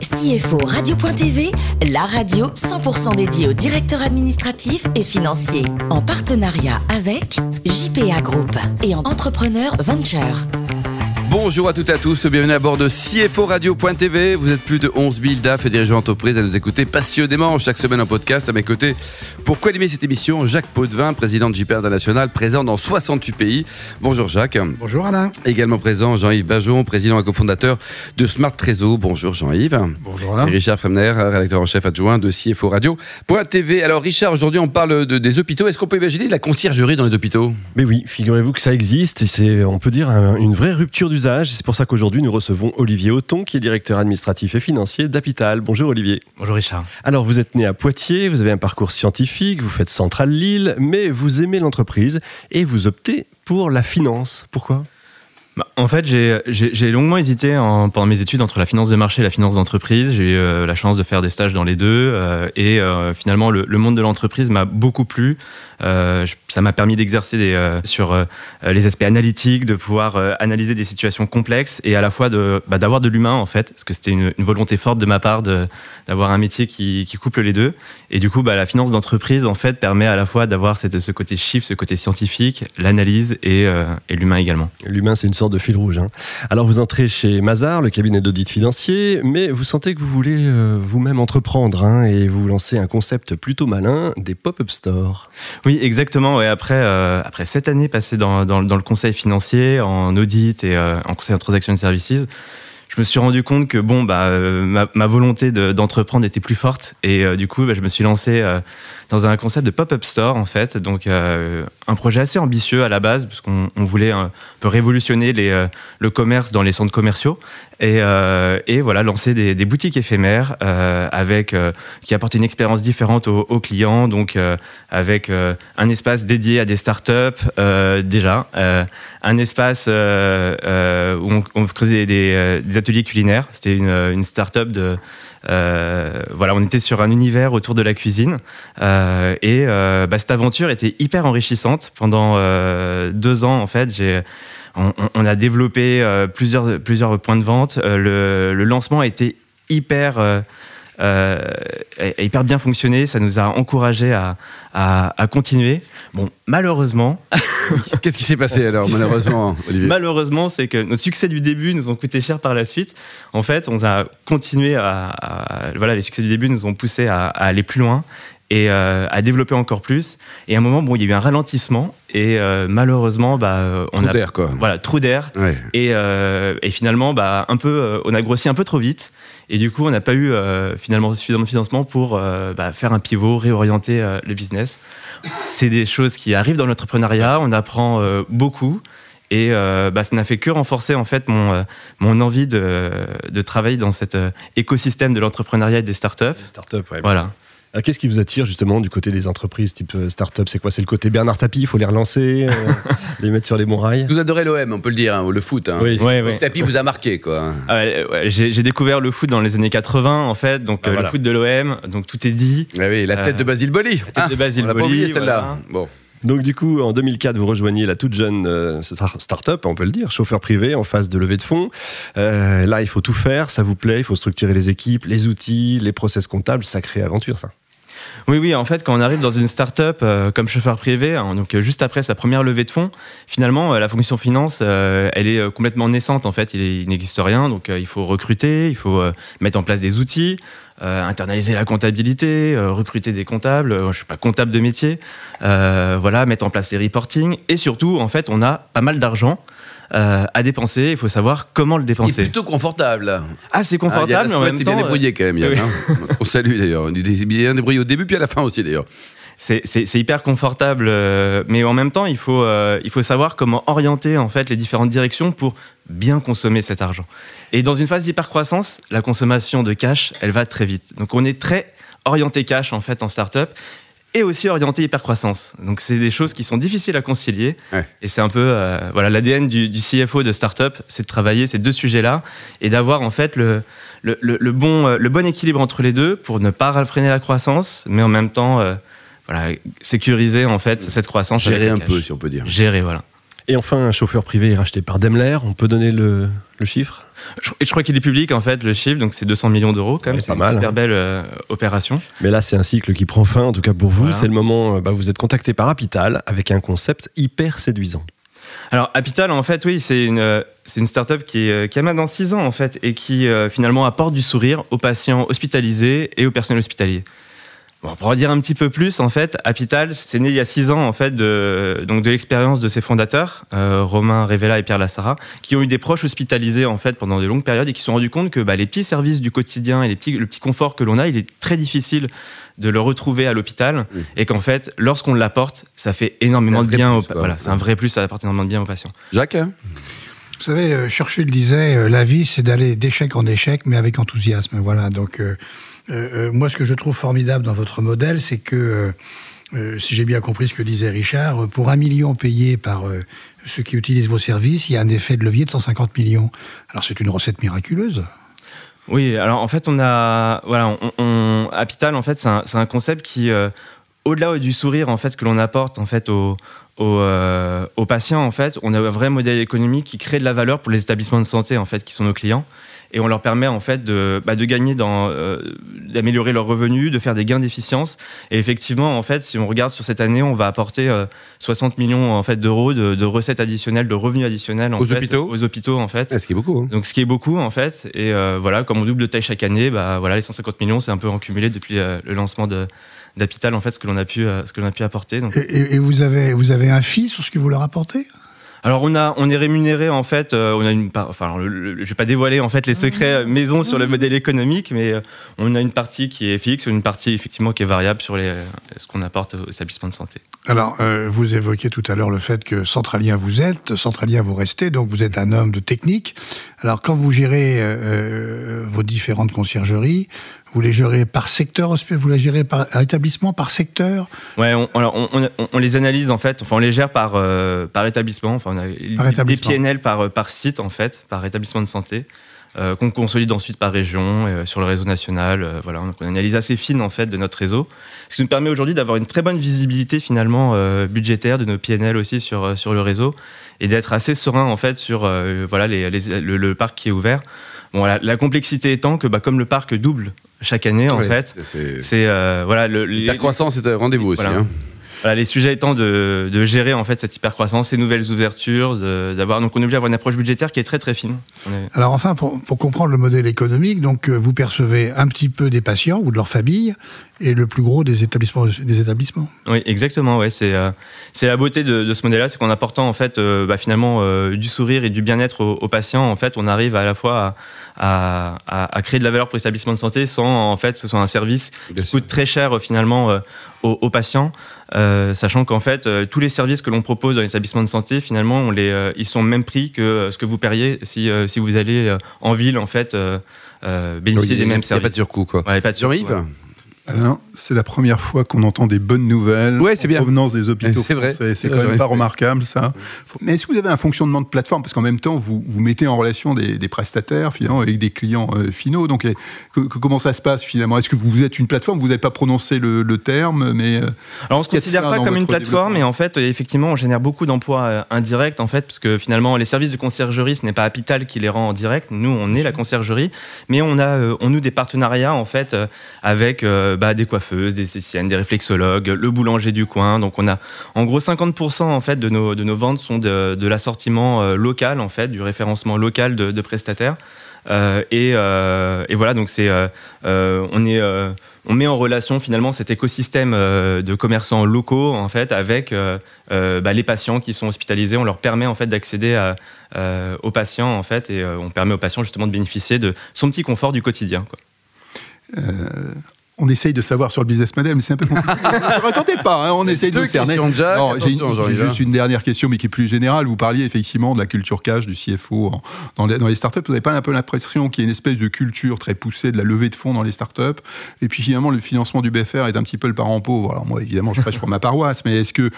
CFO Radio.tv, la radio 100% dédiée aux directeurs administratifs et financiers. En partenariat avec JPA Group et en Entrepreneur Venture. Bonjour à toutes et à tous, bienvenue à bord de CFO Radio.tv. Vous êtes plus de 11 000 DAF et dirigeants d'entreprise à nous écouter passionnément chaque semaine en podcast. À mes côtés, pour co-animer cette émission, Jacques Potvin, président de JP International, présent dans 68 pays. Bonjour Jacques. Bonjour Alain. Également présent Jean-Yves Bajon, président et cofondateur de Smart Trésor. Bonjour Jean-Yves. Bonjour Alain. Et Richard Fremner, rédacteur en chef adjoint de CFO Radio.tv. Alors Richard, aujourd'hui on parle de, des hôpitaux. Est-ce qu'on peut imaginer de la conciergerie dans les hôpitaux? Mais oui, figurez-vous que ça existe et c'est, on peut dire, un- une vraie rupture d'usage. C'est pour ça qu'aujourd'hui nous recevons Olivier Auton, qui est directeur administratif et financier d'Apital. Bonjour Olivier. Bonjour Richard. Alors vous êtes né à Poitiers, vous avez un parcours scientifique, vous faites Centrale Lille, mais vous aimez l'entreprise et vous optez pour la finance. Pourquoi? Bah, en fait, j'ai- longuement hésité en- pendant mes études entre la finance de marché et la finance d'entreprise. J'ai eu euh, la chance de faire des stages dans les deux euh, et euh, finalement le, le monde de l'entreprise m'a beaucoup plu. Euh, ça m'a permis d'exercer euh, sur euh, les aspects analytiques, de pouvoir analyser des situations complexes et à la fois bah, d'avoir de l'humain en fait, parce que c'était une, volonté forte de ma part d'avoir un métier qui, qui couple les deux. Et du coup, bah, la finance d'entreprise en fait permet à la fois d'avoir ce côté chiffre, ce côté scientifique, l'analyse et, l'humain également. L'humain, c'est une sorte de fil rouge. hein. Alors vous entrez chez Mazar, le cabinet d'audit financier, mais vous sentez que vous voulez vous-même entreprendre hein, et vous lancez un concept plutôt malin, des pop-up stores. Oui, exactement. Ouais, après, euh, après sept années passées dans, dans- dans le conseil financier, en audit et euh, en conseil en transaction services, je me suis rendu compte que bon, bah, euh, ma, ma volonté de- d'entreprendre était plus forte et euh, du coup, bah, je me suis lancé euh, dans un concept de pop-up store en fait. Donc, un projet assez ambitieux à la base parce qu'on on voulait un peu révolutionner les, le commerce dans les centres commerciaux et, et voilà lancer des, boutiques éphémères avec qui apportent une expérience différente aux, clients. Donc, avec un espace dédié à des startups déjà, un espace où on, on des ateliers. C'était une, une startup de euh, voilà, on était sur un univers autour de la cuisine euh, et euh, bah, cette aventure était hyper enrichissante pendant euh, deux ans en fait. J'ai on, a développé euh, plusieurs, plusieurs points de vente. Euh, le, le lancement a été hyper, euh, euh, a- a hyper bien fonctionné. Ça nous a encouragé à, à, à continuer. Bon, malheureusement, Qu'est-ce qui s'est passé alors, malheureusement, Olivier? Malheureusement, c'est que nos succès du début nous ont coûté cher par la suite. En fait, on a continué à, à- voilà, les succès du début nous ont poussé à, à aller plus loin et euh, à développer encore plus. Et à un moment, bon, il y a eu un ralentissement et euh, malheureusement, bah, on Trou a d'air, quoi. voilà trou d'air. Ouais. Et, euh, et finalement, bah, un peu, euh, on a grossi un peu trop vite. Et du coup, on n'a pas eu euh, finalement suffisamment de financement pour euh, bah, faire un pivot, réorienter euh, le business. C'est des choses qui arrivent dans l'entrepreneuriat. On apprend beaucoup. Et bah, ça n'a fait que renforcer en fait mon, mon envie de, de travailler dans cet écosystème de l'entrepreneuriat et des startups. Start-up, ouais. Voilà. Alors, Qu'est-ce qui vous attire justement du côté des entreprises type euh, start-up? C'est quoi? C'est le côté Bernard Tapie, il faut les relancer, euh, les mettre sur les bons rails? Vous adorez l'OM, on peut le dire, hein, ou le foot. Hein. Oui. Ouais, Le ouais. tapis vous a marqué, quoi. Ah ouais, j'ai découvert le foot dans les années 80 en fait, donc Ah, euh, voilà. le foot de l'OM, donc tout est dit. Ah oui, la tête Euh, de Basile Boli. la tête de Basile on l'a pas Boli, oublié celle-là. voilà. Bon. Donc du coup, en 2004, vous rejoignez la toute jeune euh, star- start-up, on peut le dire, chauffeur privé en phase de levée de fonds. Euh, là, il faut tout faire, ça vous plaît, il faut structurer les équipes, les outils, les process comptables, sacrée aventure ça. Oui, oui, en fait, quand on arrive dans une start-up euh, comme chauffeur privé, hein, donc euh, juste après sa première levée de fonds, finalement, euh, la fonction finance, elle est complètement naissante. En fait, il, n'existe rien, donc il faut recruter, il faut mettre en place des outils, internaliser la comptabilité, recruter des comptables. Je suis pas comptable de métier, voilà, mettre en place les reporting, et surtout, en fait, on a pas mal d'argent. Euh, à dépenser, il faut savoir comment le C'est dépenser. plutôt confortable. Ah, c'est Ah, confortable, Yann mais en même temps, bien débrouillé quand même, Yann, oui. hein. On salue d'ailleurs. Il est bien débrouillé au début puis à la fin aussi d'ailleurs. C'est- C'est c'est hyper confortable, euh, mais en même temps, il faut, euh, il faut savoir comment orienter en fait les différentes directions pour bien consommer cet argent. Et dans une phase d'hypercroissance, la consommation de cash, elle va très vite. Donc on est très orienté cash en fait en startup et aussi orienté hypercroissance. Donc c'est des choses qui sont difficiles à concilier. Ouais. Et c'est un peu euh, voilà l'ADN du, du CFO de startup, c'est de travailler ces deux sujets-là et d'avoir en fait le, le, le- le bon, euh, le bon équilibre entre les deux pour ne pas freiner la croissance, mais en même temps euh, voilà, sécuriser en fait cette croissance. Gérer un peu, si on peut dire. Gérer, voilà. Et enfin, un chauffeur privé est racheté par Daimler, on peut donner le, le chiffre? Je, je crois qu'il est public en fait le chiffre, donc c'est 200 millions d'euros quand même. Ouais, c'est pas une mal. super belle euh, opération. Mais là, c'est un cycle qui prend fin, en tout cas pour vous. Voilà. C'est le moment, euh, bah, vous êtes contacté par Apital avec un concept hyper séduisant. Alors Apital en fait oui c'est une euh, c'est une startup qui est qui a maintenant 6 ans en fait et qui euh, finalement apporte du sourire aux patients hospitalisés et au personnel hospitalier. Bon, pour en dire un petit peu plus, en fait, Apital, c'est né il y a 6 ans, en fait, de, donc de l'expérience de ses fondateurs, euh, Romain Revella et Pierre Lassara, qui ont eu des proches hospitalisés, en fait, pendant de longues périodes et qui se sont rendus compte que bah, les petits services du quotidien et les petits, le petit confort que l'on a, il est très difficile de le retrouver à l'hôpital Oui. et qu'en fait, lorsqu'on l'apporte, ça fait énormément de bien. plus, aux- quoi. voilà, c'est un vrai plus, ça apporte énormément de bien aux patients. Jacques hein Vous savez, euh, Churchill disait euh, la vie, c'est d'aller d'échec en échec, mais avec enthousiasme. Voilà. Donc, euh, euh, euh, moi, ce que je trouve formidable dans votre modèle, c'est que, euh, si j'ai bien compris ce que disait Richard, pour un million payé par ceux qui utilisent vos services, il y a un effet de levier de 150 millions. Alors, c'est une recette miraculeuse. Oui, alors en fait, on a. Voilà, on, on- en fait, c'est un, concept qui, au-delà du sourire en fait, que l'on apporte en fait, aux, aux patients, en fait, on a un vrai modèle économique qui crée de la valeur pour les établissements de santé en fait, qui sont nos clients. Et on leur permet en fait de, bah, de gagner dans, euh, d'améliorer leurs revenus, de faire des gains d'efficience. Et effectivement, en fait, si on regarde sur cette année, on va apporter euh, 60 millions en fait d'euros de, de recettes additionnelles, de revenus additionnels en Aux fait, hôpitaux aux hôpitaux en fait. Ah, Ce qui est beaucoup. hein. Donc ce qui est beaucoup en fait, et euh, voilà, comme on double de taille chaque année, bah voilà, les 150 millions, c'est un peu en cumulé depuis euh, le lancement de d'Apital en fait, ce que l'on a pu, euh, ce que l'on a pu apporter. Donc, Et, vous, avez, vous avez un fee sur ce que vous leur apportez? Alors on a, on est rémunéré en fait, euh, on a une, part- enfin, alors, le- le- je vais pas dévoiler en fait les secrets euh, maison sur le modèle économique, mais euh, on a une partie qui est fixe, une partie effectivement qui est variable sur les, euh, ce qu'on apporte aux établissements de santé. Alors, euh, vous évoquiez tout à l'heure le fait que centralien vous êtes, centralien vous restez, donc vous êtes un homme de technique. Alors, quand vous gérez euh, vos différentes conciergeries, vous les gérez par secteur, vous les gérez par établissement, par secteur Ouais, on, alors on, on- on les analyse en fait, enfin on les gère par, euh, par établissement, enfin on a Par des. PNL par, euh, par site en fait, par établissement de santé, euh, qu'on consolide ensuite par région, euh, sur le réseau national. voilà, donc on a une analyse assez fine en fait de notre réseau, ce qui nous permet aujourd'hui d'avoir une très bonne visibilité finalement budgétaire de nos PNL aussi sur, sur le réseau et d'être assez serein en fait sur voilà, les, les- le, le parc qui est ouvert. Bon, voilà, la complexité étant que bah, comme le parc double chaque année en fait, c'est- euh, voilà le les- L'hypercroissance est un rendez-vous aussi. Voilà. hein. Voilà, les sujets étant de, de gérer en fait cette hypercroissance, ces nouvelles ouvertures, d'avoir donc on est obligé d'avoir une approche budgétaire qui est très très fine. Est- Alors enfin, pour, pour comprendre le modèle économique, donc euh, vous percevez un petit peu des patients ou de leur famille et le plus gros des établissements. Des établissements. Oui, exactement. Ouais, c'est euh, c'est la beauté de, de ce modèle-là, c'est qu'en apportant en fait euh, bah, finalement euh, du sourire et du bien-être aux, aux patients, en fait, on arrive à la fois à, à- à- à créer de la valeur pour l'établissement de santé sans en fait que ce soit un service Bien qui sûr. coûte très cher finalement euh, aux, aux patients, euh, sachant qu'en fait euh, tous les services que l'on propose dans l'établissement de santé, finalement, on les, euh, ils sont au même prix que euh, ce que vous paieriez si, euh, si vous allez euh, en ville en fait euh, euh, bénéficier Il des mêmes Il n'y a pas de services. surcoût, quoi. Ouais, pas de surcoût. Alain, c'est la première fois qu'on entend des bonnes nouvelles Ouais, en bien. provenance des hôpitaux C'est vrai. C'est quand même pas remarquable, ça. Mais est-ce que vous avez un fonctionnement de plateforme? Parce qu'en même temps, vous, vous mettez en relation des, des prestataires, finalement, avec des clients euh, finaux. Donc, eh, que- que- comment ça se passe, finalement? Est-ce que vous êtes une plateforme? Vous n'avez pas prononcé le, le terme, mais... euh, Alors on se a de considère pas comme une plateforme, et en fait, euh, effectivement, on génère beaucoup d'emplois indirects, en fait, parce que finalement, les services de conciergerie, ce n'est pas Apital qui les rend en direct. Nous, on est la conciergerie, mais on a, euh, on noue des partenariats, en fait, avec des coiffeuses, des esthéticiennes, des réflexologues, le boulanger du coin. Donc, on a, en gros, 50% en fait de nos de nos ventes sont de, l'assortiment euh, local, en fait, du référencement local de, de prestataires. Euh, et, euh, et voilà, donc c'est, on est, on met en relation finalement cet écosystème de commerçants locaux en fait avec bah, les patients qui sont hospitalisés. On leur permet en fait d'accéder aux patients en fait et on permet aux patients justement de bénéficier de son petit confort du quotidien. Euh, on essaye de savoir sur le business model, mais c'est un peu compliqué. Ne racontez pas, hein, on essaye de vous cerner. Jacques. Non, j'ai une- juste une dernière question, mais qui est plus générale. Vous parliez effectivement de la culture cash du CFO en- dans, les, dans les startups. Vous n'avez pas un peu l'impression qu'il y a une espèce de culture très poussée de la levée de fonds dans les startups? Et puis finalement, le financement du BFR est un petit peu le parent pauvre. Alors moi, évidemment, je prêche pour ma paroisse, mais est-ce que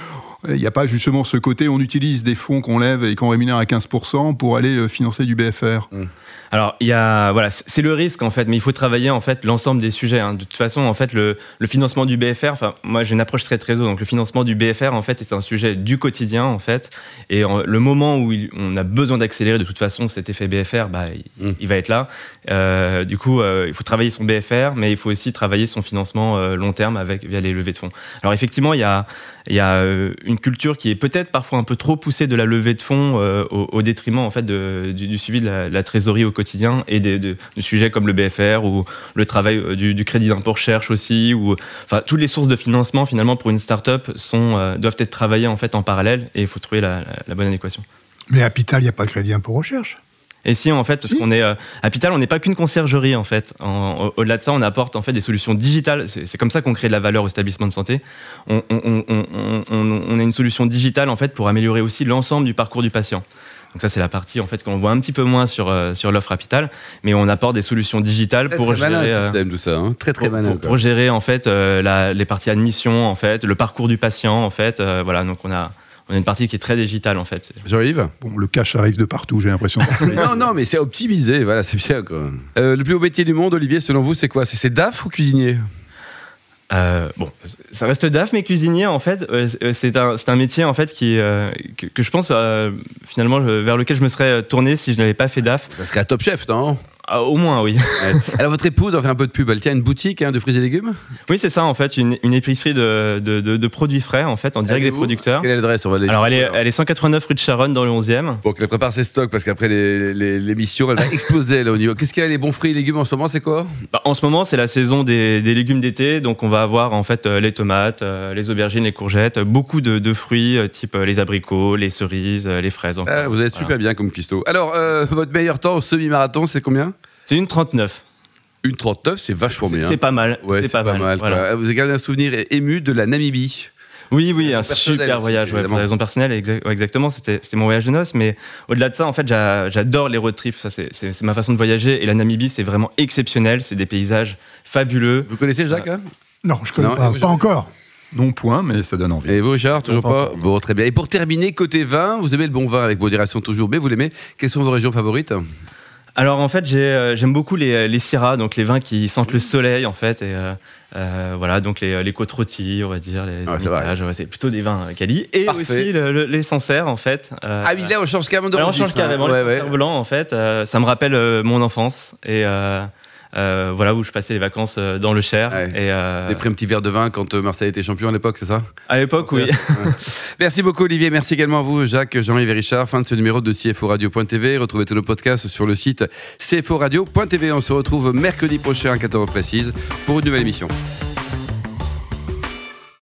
il n'y a pas justement ce côté, on utilise des fonds qu'on lève et qu'on rémunère à 15% pour aller euh, financer du BFR. Mmh. Alors, il y a, voilà, c'est le risque en fait, mais il faut travailler en fait l'ensemble des sujets. Hein. De toute façon, en fait, le, le financement du BFR, enfin, moi j'ai une approche très trésor, donc le financement du BFR en fait, c'est un sujet du quotidien en fait, et le moment où on a besoin d'accélérer, de toute façon, cet effet BFR, bah, il, mmh. va être là. Euh, du coup, euh, il faut travailler son BFR, mais il faut aussi travailler son financement euh, long terme avec via les levées de fonds. Alors effectivement, il y a, il y a une culture qui est peut-être parfois un peu trop poussée de la levée de fonds au, détriment en fait de, du, suivi de la, trésorerie au quotidien et des, de, sujets comme le BFR ou le travail euh, du, crédit d'impôt recherche aussi ou enfin toutes les sources de financement finalement pour une start-up sont doivent être travaillées en fait en parallèle et il faut trouver la, la bonne adéquation. Mais à Pital, il n'y a pas de crédit d'impôt recherche? Et si en fait, parce qu'on est à Pital, on n'est pas qu'une conciergerie en fait. Au-delà de ça, on apporte en fait des solutions digitales. C'est comme ça qu'on crée de la valeur au établissement de santé. On, on, a une solution digitale en fait pour améliorer aussi l'ensemble du parcours du patient. Donc ça, c'est la partie en fait qu'on voit un petit peu moins sur euh, sur l'offre Pital, mais on apporte des solutions digitales très, pour très gérer malin, système, tout ça, hein. très très pour, malin, pour, gérer en fait euh, la, les parties admission en fait, le parcours du patient en fait. Euh, voilà, donc on a on a une partie qui est très digitale en fait. Jean-Yves? Bon, le cash arrive de partout, j'ai l'impression. non, non, mais c'est optimisé, voilà, c'est bien quoi. Euh, le plus beau métier du monde, Olivier, selon vous, c'est quoi? C'est DAF ou cuisinier? Euh, bon, ça reste DAF, mais cuisinier, en fait, euh, c'est un, un, métier en fait qui, que, que, je pense finalement vers lequel je me serais tourné si je n'avais pas fait DAF. Ça serait un top chef, non? Ah, au moins, oui. Alors, votre épouse, on fait un peu de pub, elle tient une boutique hein, de fruits et légumes? Oui, c'est ça, en fait, une, épicerie de, de, produits frais, en fait, en direct des producteurs. Quelle est l'adresse on va Alors, elle est, elle est 189 rue de Charonne, dans le 11e. Bon, elle prépare ses stocks, parce qu'après l'émission, elle va exploser là, au niveau. Qu'est-ce qu'il y a, les bons fruits et légumes en ce moment, c'est quoi? Bah, En ce moment, c'est la saison des, des légumes d'été, donc on va avoir, en fait, euh, les tomates, euh, les aubergines, les courgettes, beaucoup de, fruits, euh, type les abricots, les cerises, les fraises. Ah, vous êtes super bien comme cuistot. Alors, votre meilleur temps au semi-marathon, c'est combien? C'est une 39. Une 39, c'est vachement bien. C'est pas mal. Ouais, c'est pas, mal. Vous avez gardé un souvenir ému de la Namibie oui, oui, un super voyage, pour des raisons personnelles, exactement. C'était mon voyage de noces, mais au-delà de ça, en fait, j'adore les road trips. C'est ma façon de voyager. Et la Namibie, c'est vraiment exceptionnel. C'est des paysages fabuleux. Vous connaissez Jacques hein? Non, je connais pas. Pas encore. Non point, mais ça donne envie. Et vous, Richard, toujours pas, Bon, très bien. Et pour terminer, côté vin, vous aimez le bon vin avec modération toujours, mais vous l'aimez. Quelles sont vos régions favorites? Alors en fait, euh, j'aime beaucoup les, les Syrah, donc les vins qui sentent le soleil en fait. Et, euh, euh, voilà, donc les, les côtes rôties, on va dire, les ouais, c'est plutôt des vins quali. Et aussi les Sancerre en fait. ah oui, là on change carrément de On change carrément, hein. les Sancerre blancs en fait. ça me rappelle mon enfance. Et euh, voilà où je passais les vacances euh, dans le Cher. Et euh... Vous pris un petit verre de vin quand Marseille était champion à l'époque, c'est ça? À l'époque, oui. Merci beaucoup Olivier, merci également à vous Jacques, Jean-Yves et Richard. Fin de ce numéro de CFO Radio.tv. Retrouvez tous nos podcasts sur le site CFO Radio.tv. On se retrouve mercredi prochain à 14h précise pour une nouvelle émission.